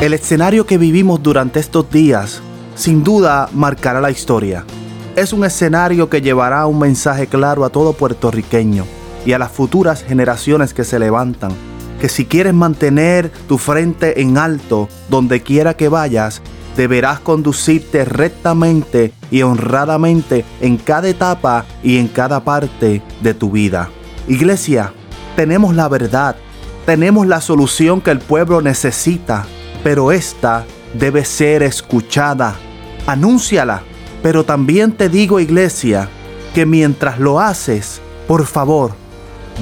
El escenario que vivimos durante estos días sin duda marcará la historia. Es un escenario que llevará un mensaje claro a todo puertorriqueño y a las futuras generaciones que se levantan, que si quieres mantener tu frente en alto donde quiera que vayas, deberás conducirte rectamente y honradamente en cada etapa y en cada parte de tu vida. Iglesia, tenemos la verdad, tenemos la solución que el pueblo necesita pero esta debe ser escuchada. Anúnciala. Pero también te digo, iglesia, que mientras lo haces, por favor,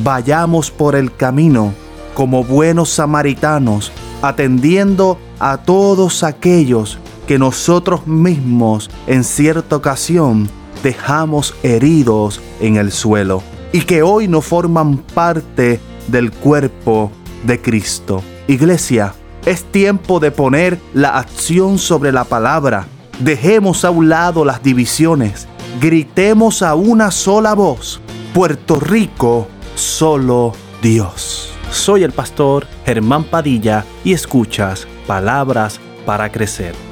vayamos por el camino como buenos samaritanos, atendiendo a todos aquellos que nosotros mismos en cierta ocasión dejamos heridos en el suelo y que hoy no forman parte del cuerpo de Cristo. Iglesia, es tiempo de poner la acción sobre la palabra. Dejemos a un lado las divisiones. Gritemos a una sola voz. Puerto Rico, solo Dios. Soy el pastor Germán Padilla y escuchas Palabras para Crecer.